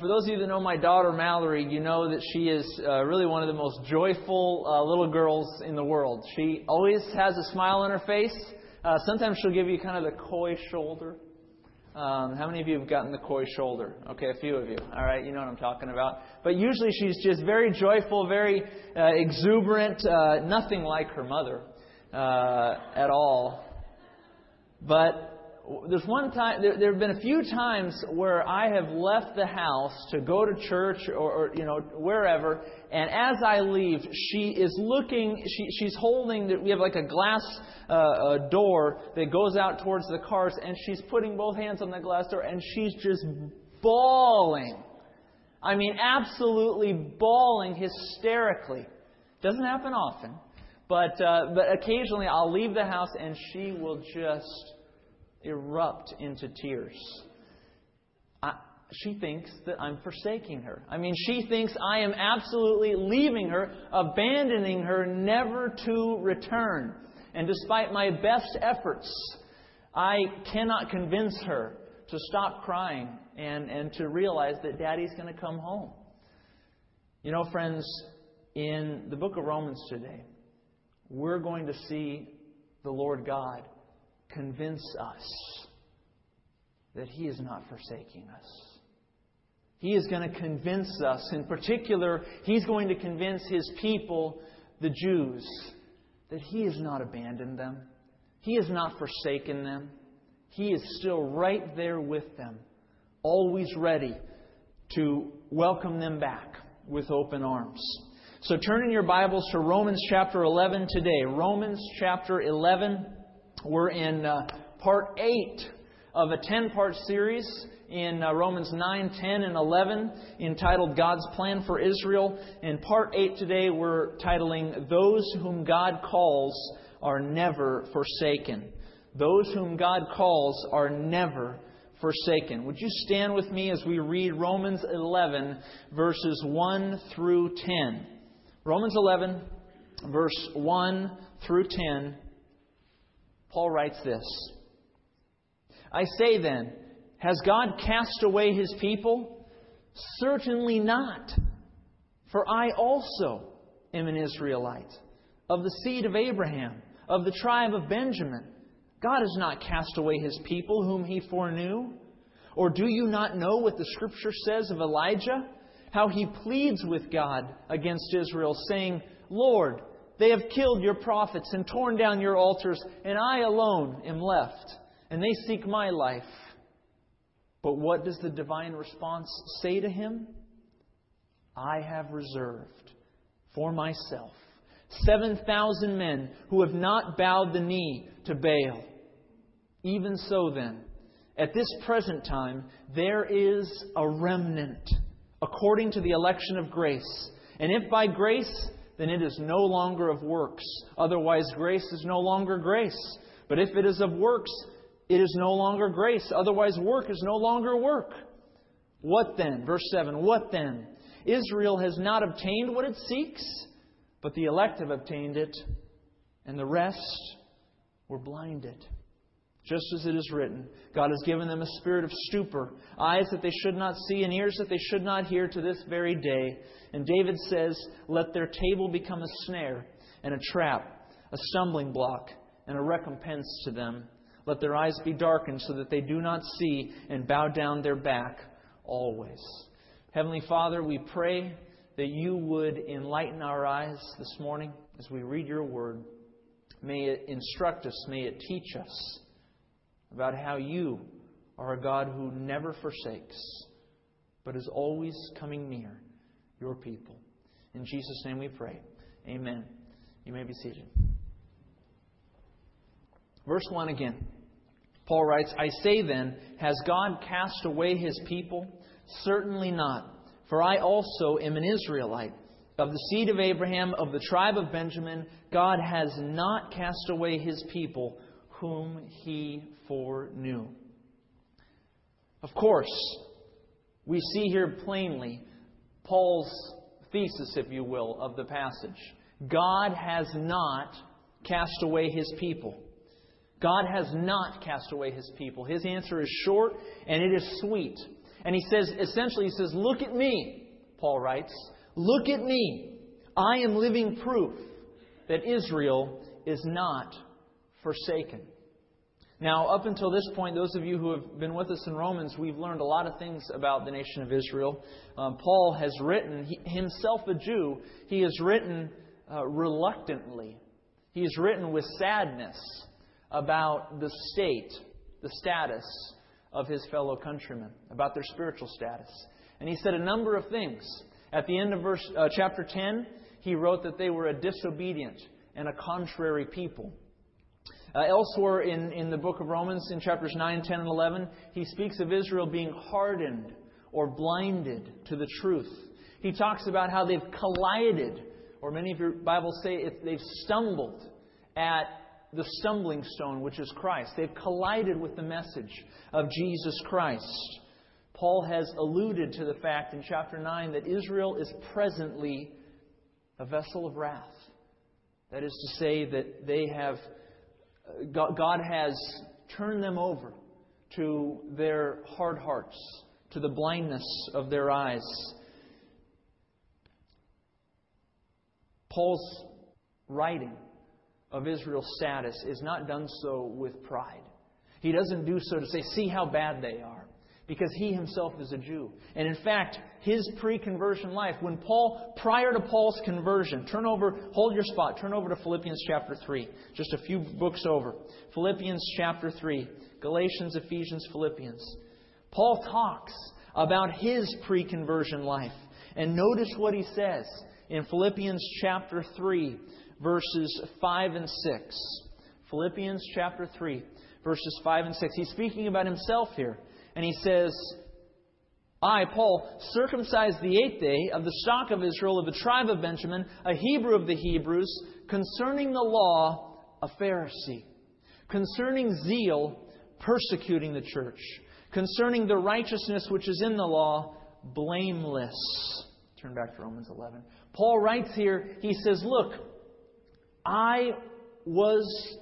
for those of you that know my daughter Mallory, you know that she is uh, really one of the most joyful uh, little girls in the world. She always has a smile on her face. Uh, sometimes she'll give you kind of the coy shoulder. Um, how many of you have gotten the coy shoulder? Okay, a few of you. All right, you know what I'm talking about. But usually she's just very joyful, very uh, exuberant, uh, nothing like her mother uh, at all. But there's one time, there, there have been a few times where I have left the house to go to church or, or you know, wherever, and as I leave, she is looking, she, she's holding, we have like a glass uh, door that goes out towards the cars, and she's putting both hands on the glass door, and she's just bawling. I mean, absolutely bawling hysterically. Doesn't happen often, but, uh, but occasionally I'll leave the house and she will just erupt into tears. I, she thinks that I'm forsaking her. I mean, she thinks I am absolutely leaving her, abandoning her, never to return. And despite my best efforts, I cannot convince her to stop crying and, and to realize that daddy's going to come home. You know, friends, in the book of Romans today, we're going to see the Lord God convince us that He is not forsaking us. He is going to convince us. In particular, He's going to convince His people, the Jews, that He has not abandoned them. He has not forsaken them. He is still right there with them, always ready to welcome them back with open arms. So turn in your Bibles to Romans chapter 11 today. Romans chapter 11. We're in uh, part 8 of a 10 part series in uh, Romans 9, 10, and 11 entitled God's Plan for Israel. In part 8 today, we're titling Those Whom God Calls Are Never Forsaken. Those whom God calls are never forsaken. Would you stand with me as we read Romans 11, verses 1 through 10? Romans 11, verse 1 through 10 Paul writes this I say then, has God cast away his people? Certainly not. For I also am an Israelite, of the seed of Abraham, of the tribe of Benjamin. God has not cast away his people whom he foreknew. Or do you not know what the Scripture says of Elijah? How he pleads with God against Israel, saying, Lord, they have killed your prophets and torn down your altars, and I alone am left, and they seek my life. But what does the divine response say to him? I have reserved for myself 7,000 men who have not bowed the knee to Baal. Even so, then, at this present time, there is a remnant according to the election of grace. And if by grace, then it is no longer of works. Otherwise, grace is no longer grace. But if it is of works, it is no longer grace. Otherwise, work is no longer work. What then? Verse 7 What then? Israel has not obtained what it seeks, but the elect have obtained it, and the rest were blinded. Just as it is written, God has given them a spirit of stupor, eyes that they should not see, and ears that they should not hear to this very day. And David says, Let their table become a snare and a trap, a stumbling block, and a recompense to them. Let their eyes be darkened so that they do not see and bow down their back always. Heavenly Father, we pray that you would enlighten our eyes this morning as we read your word. May it instruct us, may it teach us about how you are a God who never forsakes, but is always coming near your people. In Jesus' name we pray. Amen. You may be seated. Verse 1 again. Paul writes, I say then, has God cast away his people? Certainly not. For I also am an Israelite. Of the seed of Abraham, of the tribe of Benjamin, God has not cast away his people whom he foreknew. Of course, we see here plainly Paul's thesis, if you will, of the passage. God has not cast away his people. God has not cast away his people. His answer is short and it is sweet. And he says, essentially, he says, Look at me, Paul writes. Look at me. I am living proof that Israel is not forsaken. Now, up until this point, those of you who have been with us in Romans, we've learned a lot of things about the nation of Israel. Um, Paul has written, he, himself a Jew, he has written uh, reluctantly. He has written with sadness about the state, the status of his fellow countrymen, about their spiritual status. And he said a number of things. At the end of verse, uh, chapter 10, he wrote that they were a disobedient and a contrary people. Uh, elsewhere in, in the book of Romans, in chapters 9, 10, and 11, he speaks of Israel being hardened or blinded to the truth. He talks about how they've collided, or many of your Bibles say they've stumbled at the stumbling stone, which is Christ. They've collided with the message of Jesus Christ. Paul has alluded to the fact in chapter 9 that Israel is presently a vessel of wrath. That is to say, that they have, God has turned them over to their hard hearts, to the blindness of their eyes. Paul's writing of Israel's status is not done so with pride. He doesn't do so to say, see how bad they are, because he himself is a Jew. And in fact, his pre conversion life, when Paul, prior to Paul's conversion, turn over, hold your spot, turn over to Philippians chapter 3, just a few books over. Philippians chapter 3, Galatians, Ephesians, Philippians. Paul talks about his pre conversion life. And notice what he says in Philippians chapter 3, verses 5 and 6. Philippians chapter 3, verses 5 and 6. He's speaking about himself here. And he says, I, Paul, circumcised the eighth day of the stock of Israel of the tribe of Benjamin, a Hebrew of the Hebrews, concerning the law, a Pharisee, concerning zeal, persecuting the church, concerning the righteousness which is in the law, blameless. Turn back to Romans 11. Paul writes here, he says, Look, I was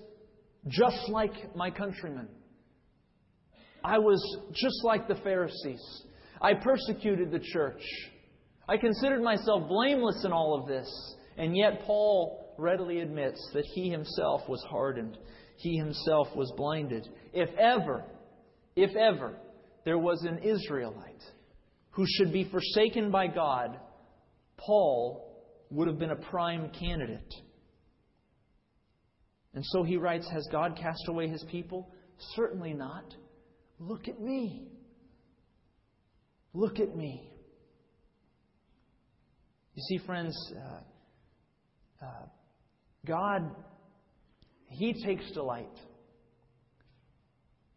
just like my countrymen. I was just like the Pharisees. I persecuted the church. I considered myself blameless in all of this. And yet, Paul readily admits that he himself was hardened. He himself was blinded. If ever, if ever, there was an Israelite who should be forsaken by God, Paul would have been a prime candidate. And so he writes Has God cast away his people? Certainly not. Look at me. Look at me. You see, friends, uh, uh, God, He takes delight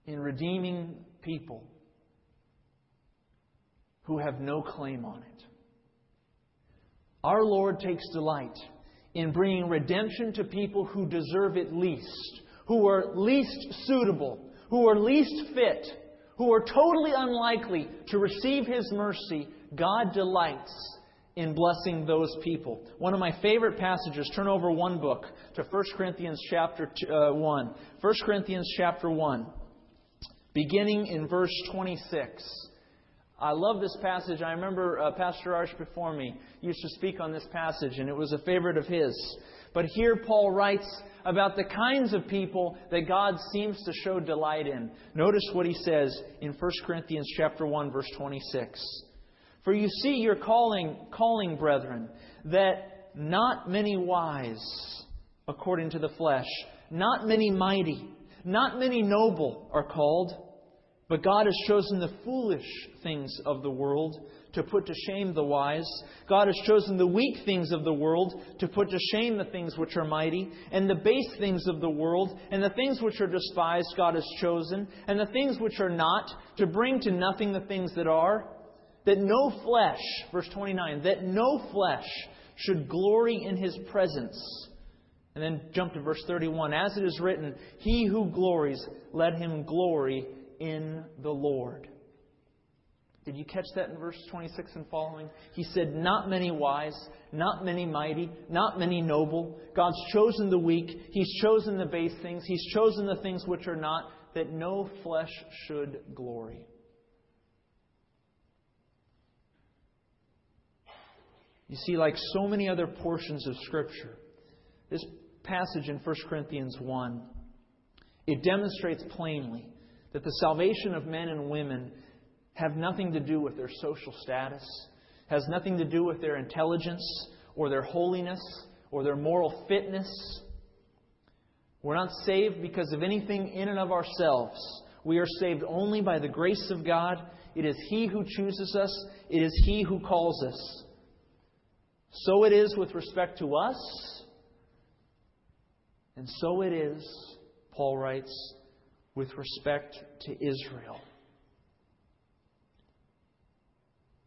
in redeeming people who have no claim on it. Our Lord takes delight in bringing redemption to people who deserve it least, who are least suitable, who are least fit, who are totally unlikely to receive His mercy. God delights in blessing those people. One of my favorite passages, turn over one book to 1 Corinthians chapter uh, 1. 1 Corinthians chapter 1, beginning in verse 26. I love this passage. I remember uh, Pastor Arch before me used to speak on this passage, and it was a favorite of his. But here Paul writes about the kinds of people that God seems to show delight in. Notice what he says in 1 Corinthians chapter 1 verse 26. For you see your calling calling brethren that not many wise according to the flesh, not many mighty, not many noble are called, but God has chosen the foolish things of the world to put to shame the wise. God has chosen the weak things of the world to put to shame the things which are mighty. And the base things of the world and the things which are despised God has chosen. And the things which are not to bring to nothing the things that are. That no flesh, verse 29, that no flesh should glory in his presence. And then jump to verse 31. As it is written, He who glories, let him glory in the Lord. Did you catch that in verse 26 and following? He said, Not many wise, not many mighty, not many noble. God's chosen the weak. He's chosen the base things. He's chosen the things which are not, that no flesh should glory. You see, like so many other portions of Scripture, this passage in 1 Corinthians 1, it demonstrates plainly that the salvation of men and women have nothing to do with their social status, has nothing to do with their intelligence or their holiness or their moral fitness. We're not saved because of anything in and of ourselves. We are saved only by the grace of God. It is He who chooses us, it is He who calls us. So it is with respect to us, and so it is, Paul writes, with respect to Israel.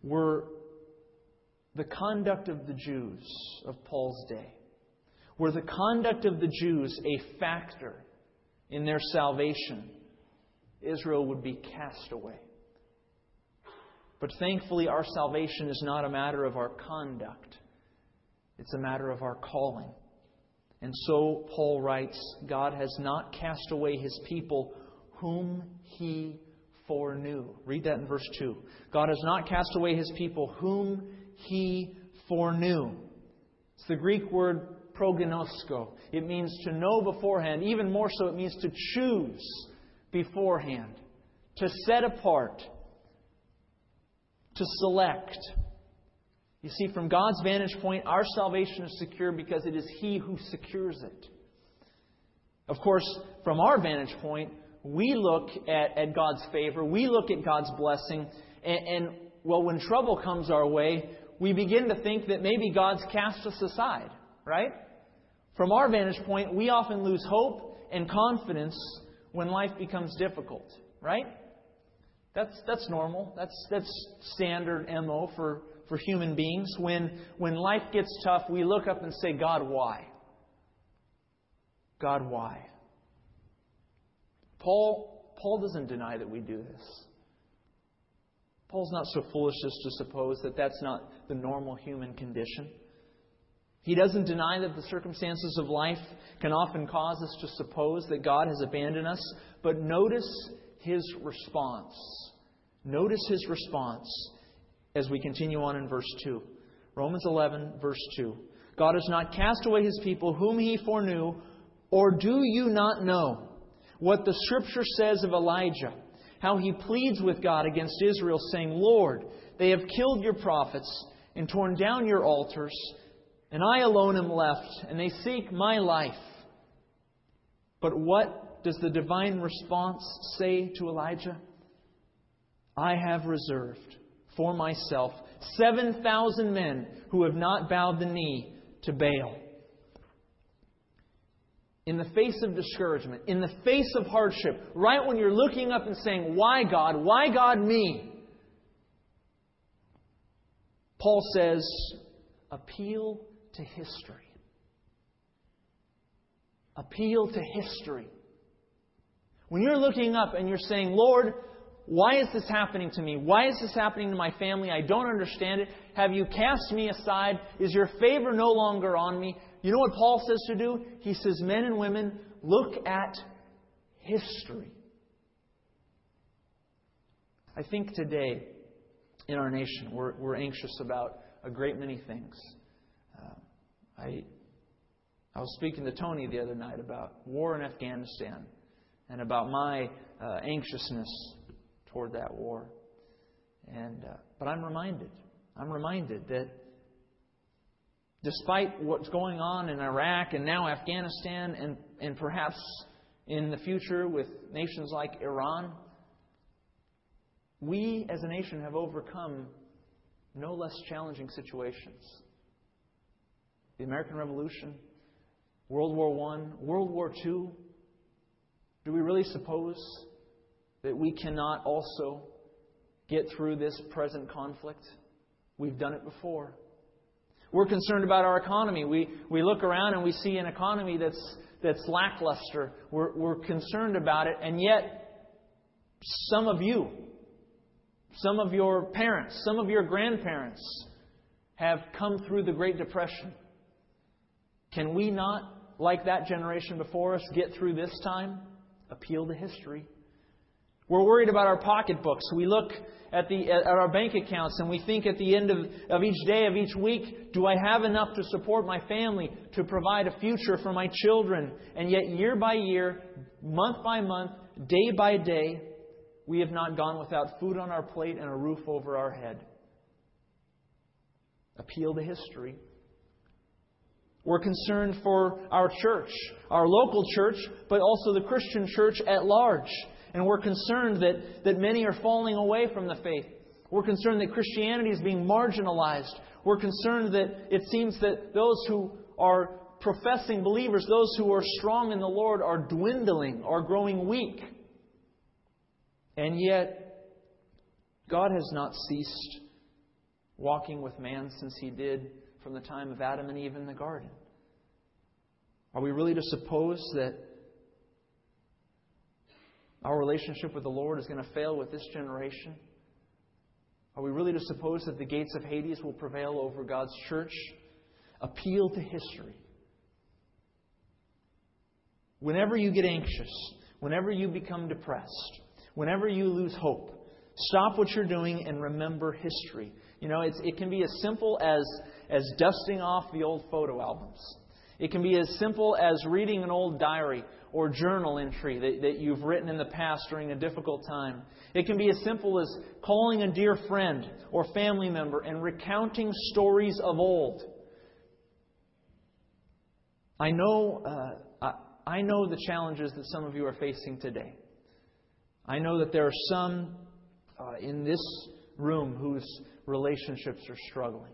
Were the conduct of the Jews of Paul's day, were the conduct of the Jews a factor in their salvation, Israel would be cast away. But thankfully, our salvation is not a matter of our conduct. It's a matter of our calling. And so Paul writes God has not cast away his people whom he foreknew. Read that in verse 2. God has not cast away his people whom he foreknew. It's the Greek word prognosko. It means to know beforehand. Even more so, it means to choose beforehand, to set apart, to select. You see, from God's vantage point, our salvation is secure because it is He who secures it. Of course, from our vantage point, we look at, at God's favor, we look at God's blessing, and, and, well, when trouble comes our way, we begin to think that maybe God's cast us aside, right? From our vantage point, we often lose hope and confidence when life becomes difficult, right? That's, that's normal. That's, that's standard MO for, for human beings. When, when life gets tough, we look up and say, God, why? God, why? Paul, Paul doesn't deny that we do this. Paul's not so foolish as to suppose that that's not the normal human condition. He doesn't deny that the circumstances of life can often cause us to suppose that God has abandoned us, but notice his response. Notice his response as we continue on in verse 2. Romans 11, verse 2. God has not cast away his people whom he foreknew, or do you not know what the scripture says of Elijah? How he pleads with God against Israel, saying, Lord, they have killed your prophets and torn down your altars, and I alone am left, and they seek my life. But what does the divine response say to Elijah? I have reserved for myself 7,000 men who have not bowed the knee to Baal. In the face of discouragement, in the face of hardship, right when you're looking up and saying, Why God? Why God me? Paul says, Appeal to history. Appeal to history. When you're looking up and you're saying, Lord, why is this happening to me? Why is this happening to my family? I don't understand it. Have you cast me aside? Is your favor no longer on me? You know what Paul says to do? He says, Men and women, look at history. I think today in our nation, we're, we're anxious about a great many things. Uh, I, I was speaking to Tony the other night about war in Afghanistan and about my uh, anxiousness toward that war. And, uh, but I'm reminded, I'm reminded that despite what's going on in Iraq and now Afghanistan and, and perhaps in the future with nations like Iran, we as a nation have overcome no less challenging situations. The American Revolution, World War I, World War II. Do we really suppose that we cannot also get through this present conflict. We've done it before. We're concerned about our economy. We, we look around and we see an economy that's, that's lackluster. We're, we're concerned about it, and yet, some of you, some of your parents, some of your grandparents have come through the Great Depression. Can we not, like that generation before us, get through this time? Appeal to history. We're worried about our pocketbooks. We look at, the, at our bank accounts and we think at the end of, of each day, of each week, do I have enough to support my family, to provide a future for my children? And yet, year by year, month by month, day by day, we have not gone without food on our plate and a roof over our head. Appeal to history. We're concerned for our church, our local church, but also the Christian church at large. And we're concerned that, that many are falling away from the faith. We're concerned that Christianity is being marginalized. We're concerned that it seems that those who are professing believers, those who are strong in the Lord, are dwindling, are growing weak. And yet, God has not ceased walking with man since he did from the time of Adam and Eve in the garden. Are we really to suppose that our relationship with the Lord is going to fail with this generation? Are we really to suppose that the gates of Hades will prevail over God's church? Appeal to history. Whenever you get anxious, whenever you become depressed, whenever you lose hope, stop what you're doing and remember history. You know, it can be as simple as, as dusting off the old photo albums. It can be as simple as reading an old diary or journal entry that, that you've written in the past during a difficult time. It can be as simple as calling a dear friend or family member and recounting stories of old. I know, uh, I, I know the challenges that some of you are facing today. I know that there are some uh, in this room whose relationships are struggling.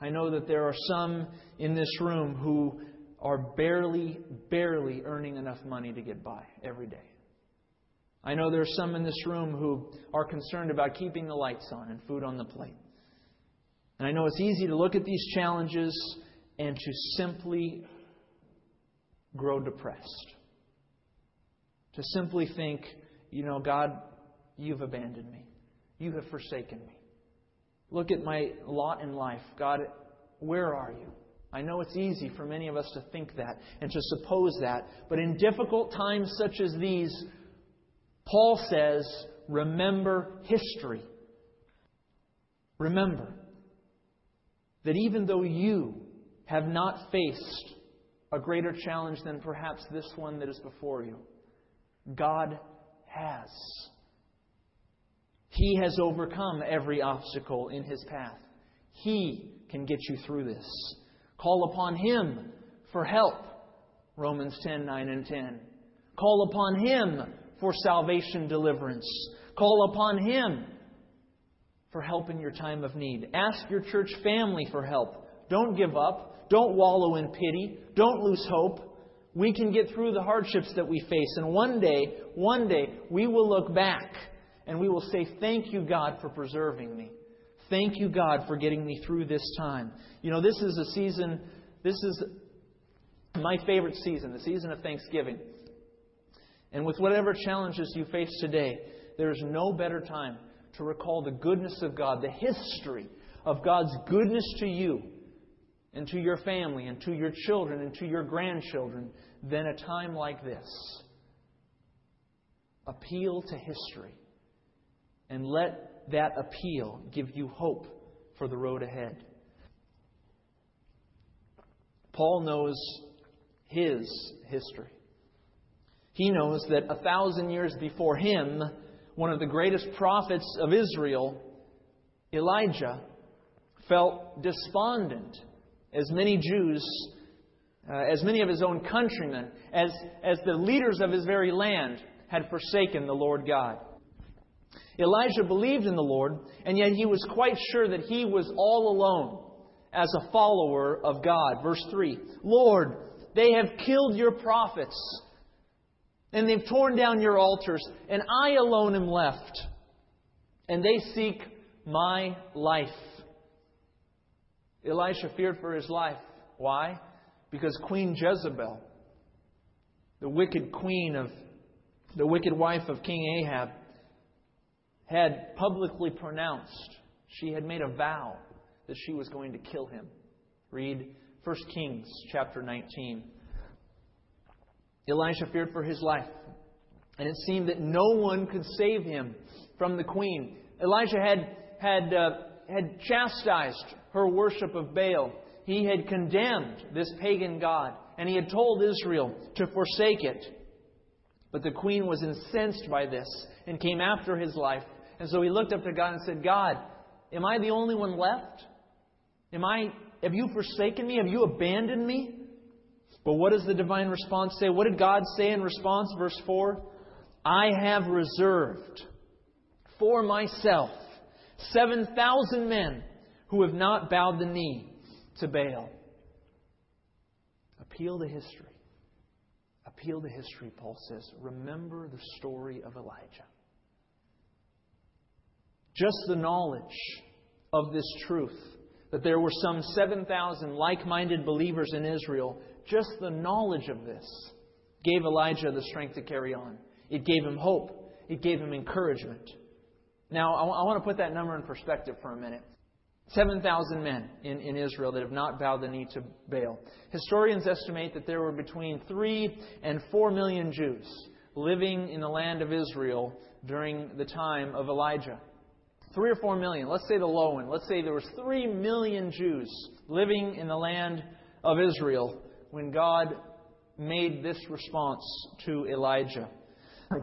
I know that there are some in this room who are barely, barely earning enough money to get by every day. I know there are some in this room who are concerned about keeping the lights on and food on the plate. And I know it's easy to look at these challenges and to simply grow depressed. To simply think, you know, God, you've abandoned me. You have forsaken me. Look at my lot in life. God, where are you? I know it's easy for many of us to think that and to suppose that, but in difficult times such as these, Paul says, remember history. Remember that even though you have not faced a greater challenge than perhaps this one that is before you, God has. He has overcome every obstacle in His path. He can get you through this. Call upon Him for help. Romans 10 9 and 10. Call upon Him for salvation deliverance. Call upon Him for help in your time of need. Ask your church family for help. Don't give up. Don't wallow in pity. Don't lose hope. We can get through the hardships that we face. And one day, one day, we will look back and we will say, Thank you, God, for preserving me. Thank you, God, for getting me through this time. You know, this is a season, this is my favorite season, the season of Thanksgiving. And with whatever challenges you face today, there is no better time to recall the goodness of God, the history of God's goodness to you and to your family and to your children and to your grandchildren than a time like this. Appeal to history and let that appeal give you hope for the road ahead. Paul knows his history. He knows that a thousand years before him, one of the greatest prophets of Israel, Elijah, felt despondent as many Jews, uh, as many of his own countrymen, as, as the leaders of his very land had forsaken the Lord God. Elijah believed in the Lord, and yet he was quite sure that he was all alone as a follower of God. Verse 3 Lord, they have killed your prophets, and they've torn down your altars, and I alone am left, and they seek my life. Elisha feared for his life. Why? Because Queen Jezebel, the wicked queen of the wicked wife of King Ahab, had publicly pronounced, she had made a vow that she was going to kill him. Read 1 Kings chapter 19. Elisha feared for his life. And it seemed that no one could save him from the queen. Elijah had, had, uh, had chastised her worship of Baal. He had condemned this pagan god, and he had told Israel to forsake it. But the queen was incensed by this and came after his life. And so he looked up to God and said, God, am I the only one left? Am I, have you forsaken me? Have you abandoned me? But what does the divine response say? What did God say in response? Verse 4 I have reserved for myself 7,000 men who have not bowed the knee to Baal. Appeal to history. Appeal to history, Paul says. Remember the story of Elijah. Just the knowledge of this truth that there were some 7,000 like minded believers in Israel, just the knowledge of this gave Elijah the strength to carry on. It gave him hope, it gave him encouragement. Now, I, w- I want to put that number in perspective for a minute. 7,000 men in, in Israel that have not bowed the knee to Baal. Historians estimate that there were between 3 and 4 million Jews living in the land of Israel during the time of Elijah. 3 or 4 million. Let's say the low end. Let's say there was 3 million Jews living in the land of Israel when God made this response to Elijah.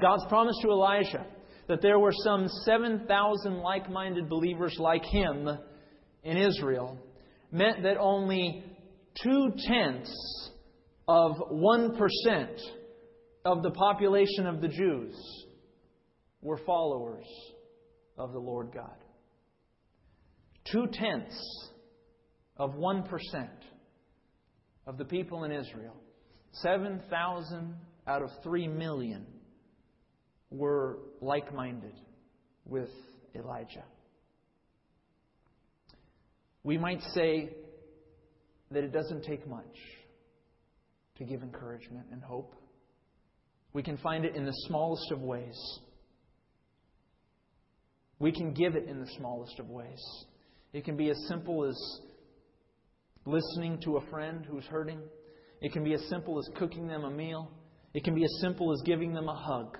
God's promise to Elijah that there were some 7,000 like minded believers like him in Israel meant that only two tenths of 1% of the population of the Jews were followers of the Lord God. Two tenths of 1% of the people in Israel, 7,000 out of 3 million, were like minded with Elijah. We might say that it doesn't take much to give encouragement and hope. We can find it in the smallest of ways. We can give it in the smallest of ways. It can be as simple as listening to a friend who's hurting. It can be as simple as cooking them a meal. It can be as simple as giving them a hug.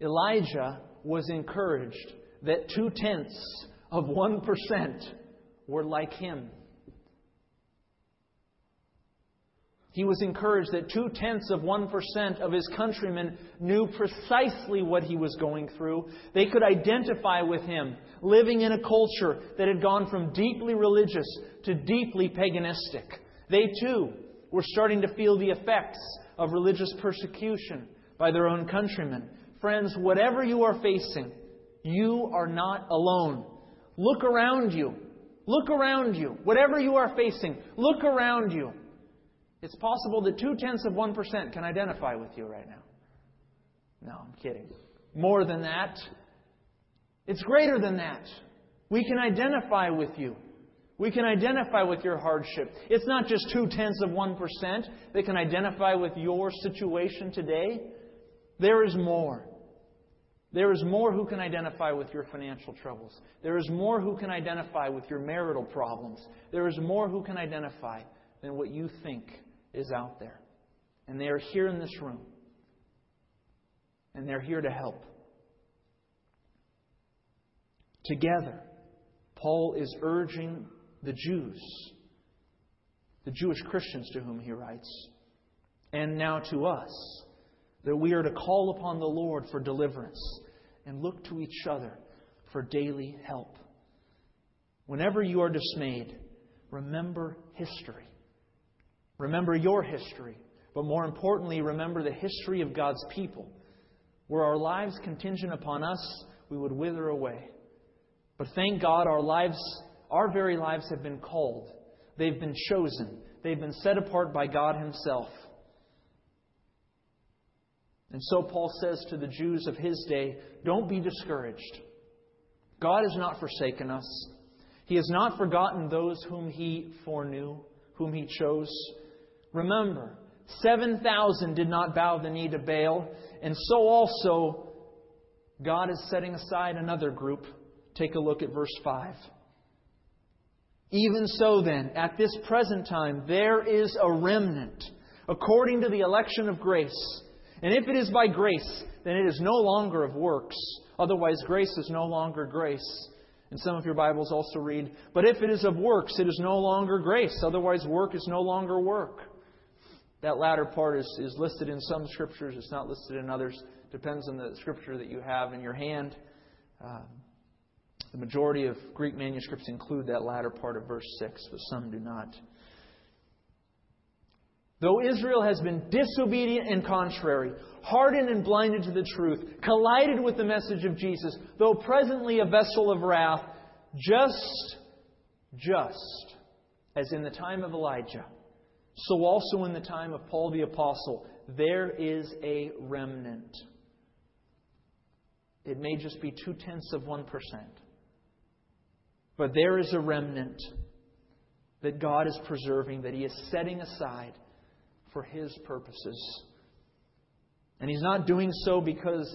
Elijah was encouraged that two tenths of 1% were like him. He was encouraged that two tenths of 1% of his countrymen knew precisely what he was going through. They could identify with him, living in a culture that had gone from deeply religious to deeply paganistic. They too were starting to feel the effects of religious persecution by their own countrymen. Friends, whatever you are facing, you are not alone. Look around you. Look around you. Whatever you are facing, look around you. It's possible that two tenths of 1% can identify with you right now. No, I'm kidding. More than that. It's greater than that. We can identify with you. We can identify with your hardship. It's not just two tenths of 1% that can identify with your situation today. There is more. There is more who can identify with your financial troubles. There is more who can identify with your marital problems. There is more who can identify than what you think is out there. And they are here in this room. And they're here to help. Together, Paul is urging the Jews, the Jewish Christians to whom he writes, and now to us that we are to call upon the Lord for deliverance and look to each other for daily help. Whenever you are dismayed, remember history. Remember your history, but more importantly, remember the history of God's people. Were our lives contingent upon us, we would wither away. But thank God our lives, our very lives have been called. They've been chosen. They've been set apart by God Himself. And so Paul says to the Jews of his day, don't be discouraged. God has not forsaken us. He has not forgotten those whom he foreknew, whom he chose. Remember, 7,000 did not bow the knee to Baal, and so also God is setting aside another group. Take a look at verse 5. Even so, then, at this present time, there is a remnant, according to the election of grace. And if it is by grace, then it is no longer of works. Otherwise, grace is no longer grace. And some of your Bibles also read, But if it is of works, it is no longer grace. Otherwise, work is no longer work. That latter part is, is listed in some scriptures, it's not listed in others. Depends on the scripture that you have in your hand. Um, the majority of Greek manuscripts include that latter part of verse 6, but some do not. Though Israel has been disobedient and contrary, hardened and blinded to the truth, collided with the message of Jesus, though presently a vessel of wrath, just, just as in the time of Elijah, so also in the time of Paul the Apostle, there is a remnant. It may just be two tenths of 1%. But there is a remnant that God is preserving, that He is setting aside for His purposes. And He's not doing so because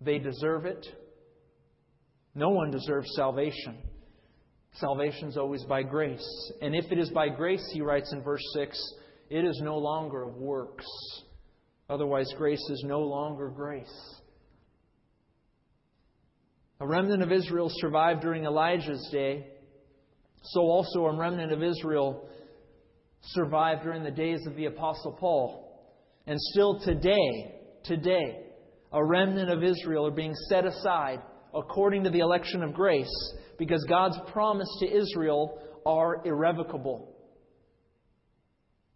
they deserve it. No one deserves salvation. Salvation is always by grace. And if it is by grace, he writes in verse 6, it is no longer of works. Otherwise, grace is no longer grace. A remnant of Israel survived during Elijah's day. So also a remnant of Israel survived during the days of the Apostle Paul. And still today, today, a remnant of Israel are being set aside according to the election of grace because God's promise to Israel are irrevocable.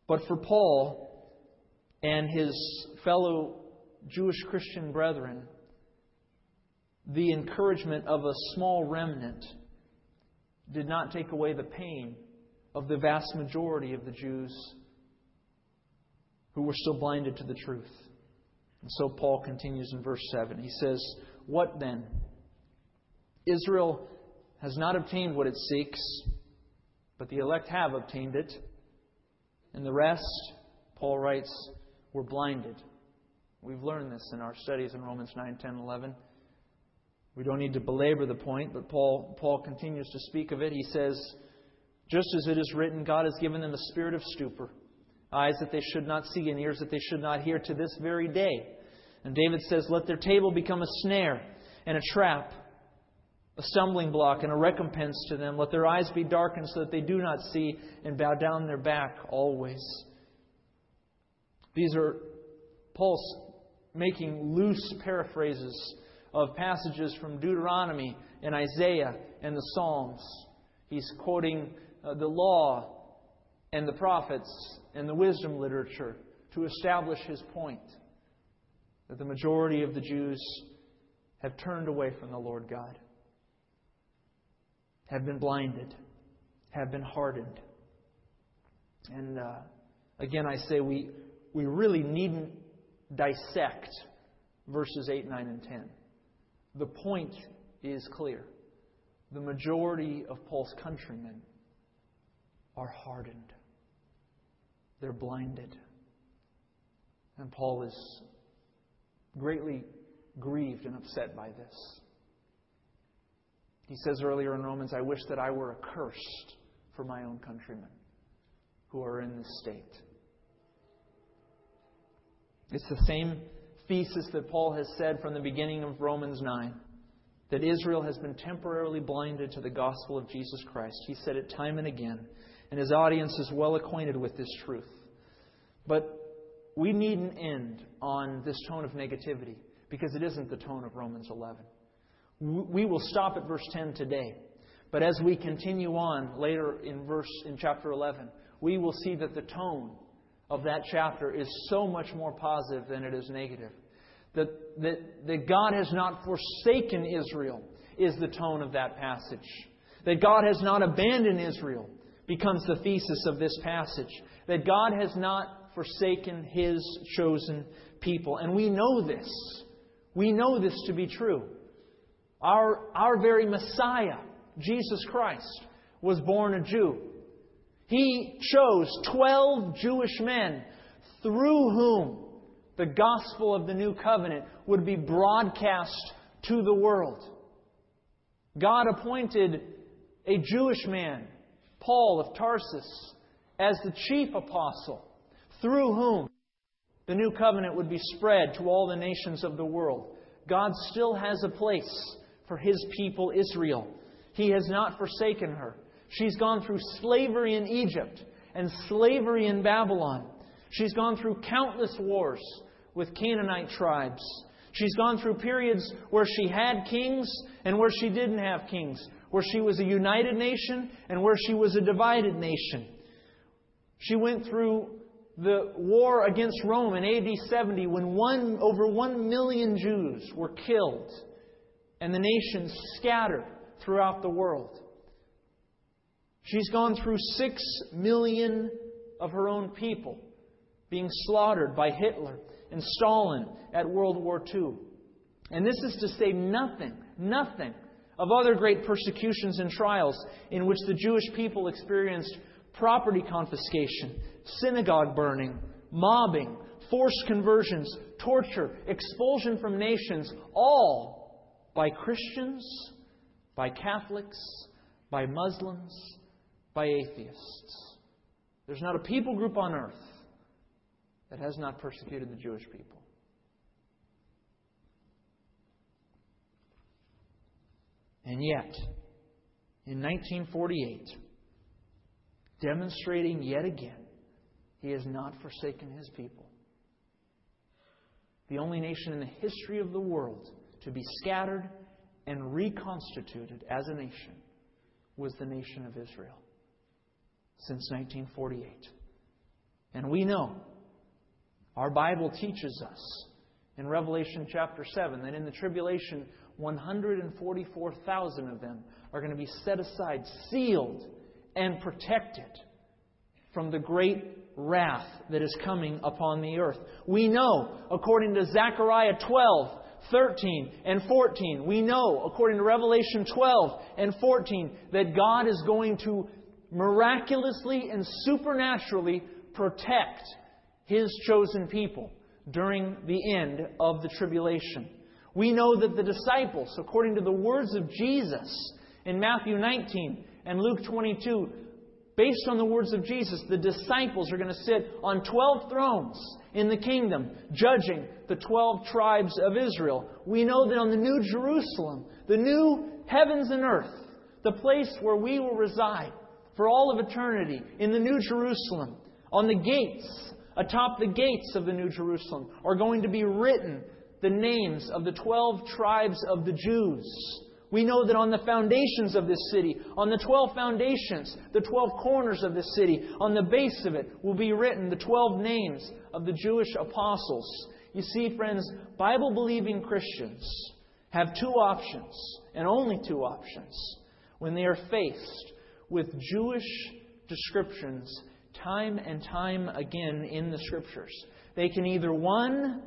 But for Paul and his fellow Jewish Christian brethren, the encouragement of a small remnant did not take away the pain of the vast majority of the Jews who were still blinded to the truth. And so Paul continues in verse 7. He says, What then? Israel has not obtained what it seeks, but the elect have obtained it. And the rest, Paul writes, were blinded. We've learned this in our studies in Romans 9, 10, 11. We don't need to belabor the point, but Paul, Paul continues to speak of it. He says, Just as it is written, God has given them a spirit of stupor, eyes that they should not see, and ears that they should not hear to this very day. And David says, Let their table become a snare and a trap, a stumbling block and a recompense to them. Let their eyes be darkened so that they do not see, and bow down their back always. These are Paul's making loose paraphrases of passages from Deuteronomy and Isaiah and the Psalms. He's quoting uh, the law and the prophets and the wisdom literature to establish his point that the majority of the Jews have turned away from the Lord God, have been blinded, have been hardened. And uh, again, I say we, we really needn't dissect verses 8, 9, and 10. The point is clear. The majority of Paul's countrymen are hardened, they're blinded. And Paul is greatly grieved and upset by this. He says earlier in Romans, I wish that I were accursed for my own countrymen who are in this state. It's the same thesis that Paul has said from the beginning of Romans 9 that Israel has been temporarily blinded to the gospel of Jesus Christ. He said it time and again, and his audience is well acquainted with this truth. But we needn't end on this tone of negativity because it isn't the tone of Romans 11. We will stop at verse 10 today. But as we continue on later in verse in chapter 11, we will see that the tone of that chapter is so much more positive than it is negative. That, that, that God has not forsaken Israel is the tone of that passage. That God has not abandoned Israel becomes the thesis of this passage. That God has not forsaken His chosen people. And we know this. We know this to be true. Our, our very Messiah, Jesus Christ, was born a Jew. He chose 12 Jewish men through whom the gospel of the new covenant would be broadcast to the world. God appointed a Jewish man, Paul of Tarsus, as the chief apostle, through whom the new covenant would be spread to all the nations of the world. God still has a place for His people, Israel. He has not forsaken her. She's gone through slavery in Egypt and slavery in Babylon. She's gone through countless wars with Canaanite tribes. She's gone through periods where she had kings and where she didn't have kings, where she was a united nation and where she was a divided nation. She went through the war against Rome in AD 70 when one, over one million Jews were killed and the nations scattered throughout the world. She's gone through six million of her own people being slaughtered by Hitler and Stalin at World War II. And this is to say nothing, nothing of other great persecutions and trials in which the Jewish people experienced property confiscation, synagogue burning, mobbing, forced conversions, torture, expulsion from nations, all by Christians, by Catholics, by Muslims, by atheists. There's not a people group on earth that has not persecuted the Jewish people. And yet, in 1948, demonstrating yet again, he has not forsaken his people. The only nation in the history of the world to be scattered and reconstituted as a nation was the nation of Israel since 1948. And we know, our Bible teaches us in Revelation chapter 7 that in the tribulation, 144,000 of them are going to be set aside, sealed, and protected from the great wrath that is coming upon the earth. We know, according to Zechariah 12, 13 and 14, we know, according to Revelation 12 and 14, that God is going to miraculously and supernaturally protect His chosen people during the end of the tribulation. We know that the disciples, according to the words of Jesus in Matthew 19 and Luke 22, based on the words of Jesus, the disciples are going to sit on 12 thrones in the kingdom, judging the 12 tribes of Israel. We know that on the New Jerusalem, the new heavens and earth, the place where we will reside, for all of eternity in the New Jerusalem, on the gates, atop the gates of the New Jerusalem, are going to be written the names of the 12 tribes of the Jews. We know that on the foundations of this city, on the 12 foundations, the 12 corners of this city, on the base of it will be written the 12 names of the Jewish apostles. You see, friends, Bible believing Christians have two options, and only two options, when they are faced with Jewish descriptions time and time again in the Scriptures. They can either, one,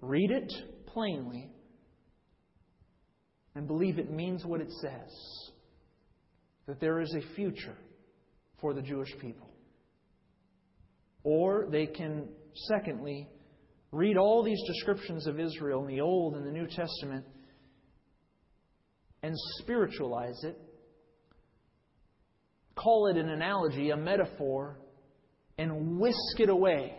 read it plainly and believe it means what it says that there is a future for the Jewish people. Or they can, secondly, read all these descriptions of Israel in the Old and the New Testament and spiritualize it call it an analogy, a metaphor, and whisk it away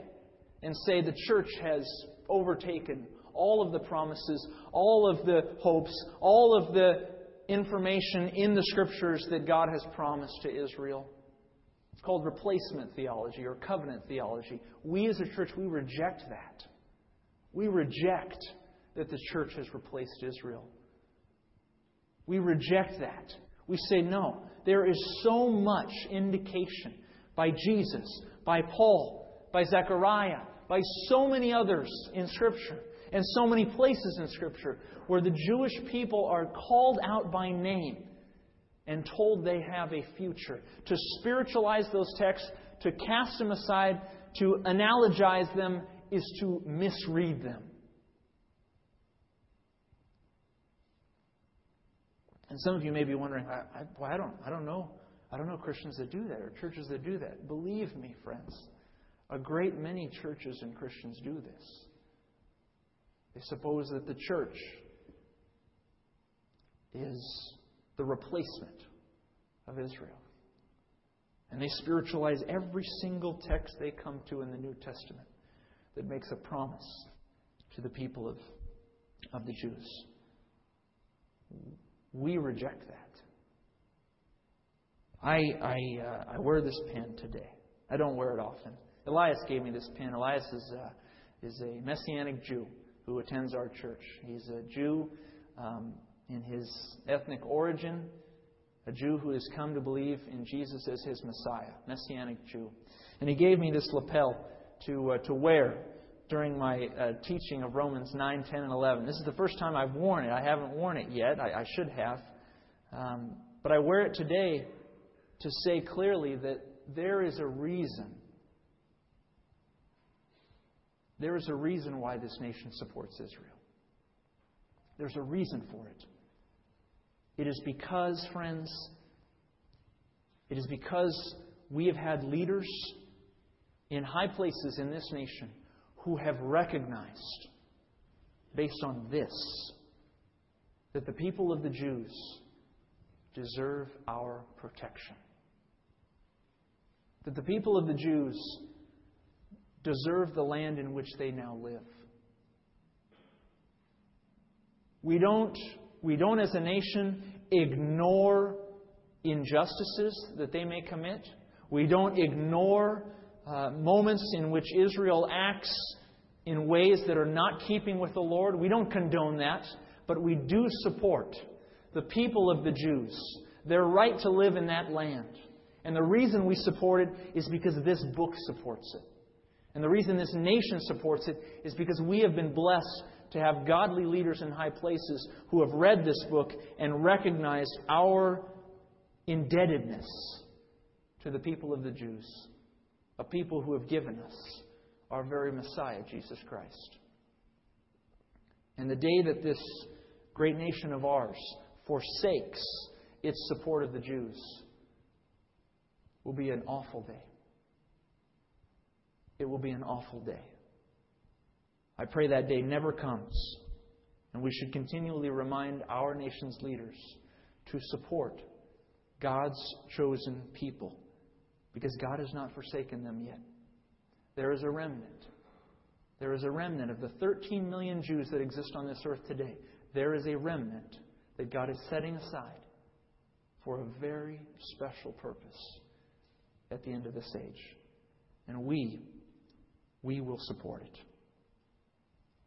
and say the church has overtaken all of the promises, all of the hopes, all of the information in the scriptures that God has promised to Israel. It's called replacement theology or covenant theology. We as a church, we reject that. We reject that the church has replaced Israel. We reject that. We say, no, there is so much indication by Jesus, by Paul, by Zechariah, by so many others in Scripture, and so many places in Scripture where the Jewish people are called out by name and told they have a future. To spiritualize those texts, to cast them aside, to analogize them, is to misread them. And some of you may be wondering, I, I, well, I, don't, I don't know. I don't know Christians that do that or churches that do that. Believe me, friends, a great many churches and Christians do this. They suppose that the church is the replacement of Israel. And they spiritualize every single text they come to in the New Testament. that makes a promise to the people of, of the Jews. We reject that. I, I, uh, I wear this pen today. I don't wear it often. Elias gave me this pen. Elias is, uh, is a Messianic Jew who attends our church. He's a Jew um, in his ethnic origin, a Jew who has come to believe in Jesus as his Messiah, Messianic Jew. And he gave me this lapel to, uh, to wear during my uh, teaching of Romans 9, 10, and 11. This is the first time I've worn it. I haven't worn it yet. I, I should have. Um, but I wear it today to say clearly that there is a reason. There is a reason why this nation supports Israel. There's a reason for it. It is because, friends, it is because we have had leaders in high places in this nation who have recognized, based on this, that the people of the Jews deserve our protection. That the people of the Jews deserve the land in which they now live. We don't, we don't as a nation ignore injustices that they may commit. We don't ignore uh, moments in which Israel acts in ways that are not keeping with the Lord. We don't condone that, but we do support the people of the Jews, their right to live in that land. And the reason we support it is because this book supports it. And the reason this nation supports it is because we have been blessed to have godly leaders in high places who have read this book and recognized our indebtedness to the people of the Jews a people who have given us our very Messiah, Jesus Christ. And the day that this great nation of ours forsakes its support of the Jews will be an awful day. It will be an awful day. I pray that day never comes. And we should continually remind our nation's leaders to support God's chosen people because God has not forsaken them yet. There is a remnant. There is a remnant of the 13 million Jews that exist on this earth today. There is a remnant that God is setting aside for a very special purpose at the end of this age. And we, we will support it.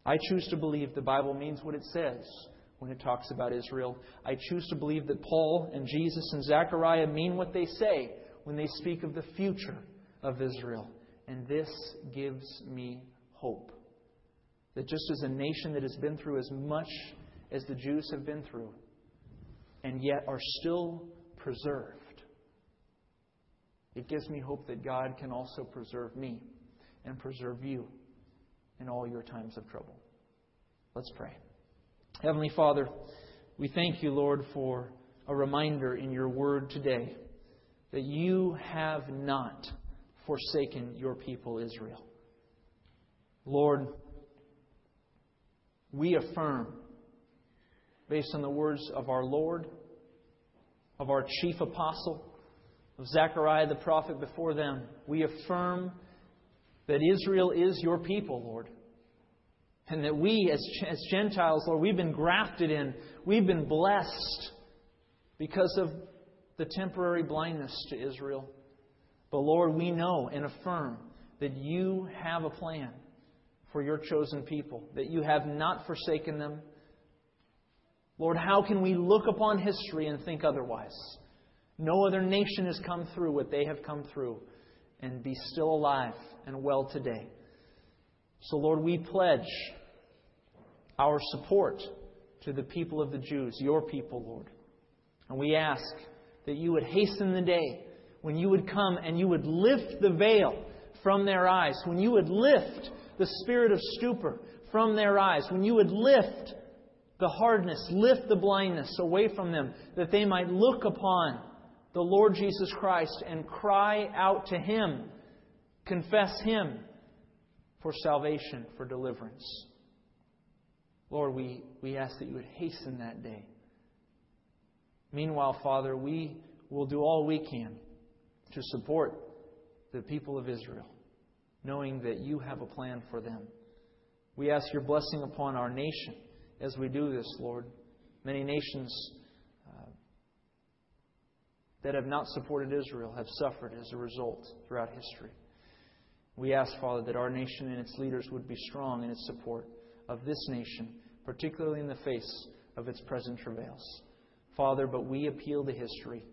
I choose to believe the Bible means what it says when it talks about Israel. I choose to believe that Paul and Jesus and Zechariah mean what they say when they speak of the future of Israel. And this gives me hope. That just as a nation that has been through as much as the Jews have been through, and yet are still preserved, it gives me hope that God can also preserve me and preserve you in all your times of trouble. Let's pray. Heavenly Father, we thank you, Lord, for a reminder in your word today that you have not forsaken your people, Israel. Lord, we affirm, based on the words of our Lord, of our chief apostle, of Zechariah the prophet before them, we affirm that Israel is your people, Lord. And that we, as, as Gentiles, Lord, we've been grafted in, we've been blessed because of the temporary blindness to Israel. But Lord, we know and affirm that you have a plan for your chosen people, that you have not forsaken them. Lord, how can we look upon history and think otherwise? No other nation has come through what they have come through and be still alive and well today. So, Lord, we pledge our support to the people of the Jews, your people, Lord. And we ask that you would hasten the day when you would come and you would lift the veil from their eyes, when you would lift the spirit of stupor from their eyes, when you would lift the hardness, lift the blindness away from them, that they might look upon the Lord Jesus Christ and cry out to Him, confess Him for salvation, for deliverance. Lord, we, we ask that you would hasten that day. Meanwhile, Father, we will do all we can to support the people of Israel. knowing that you have a plan for them. We ask your blessing upon our nation as we do this, Lord. Many nations that have not supported Israel have suffered as a result throughout history. We ask, Father, that our nation and its leaders would be strong in its support of this nation, particularly in the face of its present travails. Father, but we appeal to history.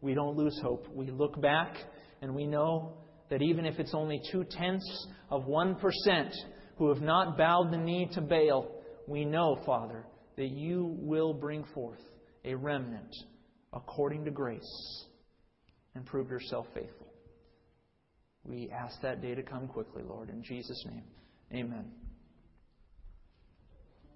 We don't lose hope. We look back and we know that even if it's only two tenths of 1% who have not bowed the knee to Baal, we know, Father, that you will bring forth a remnant according to grace and prove yourself faithful. We ask that day to come quickly, Lord. In Jesus' name, amen.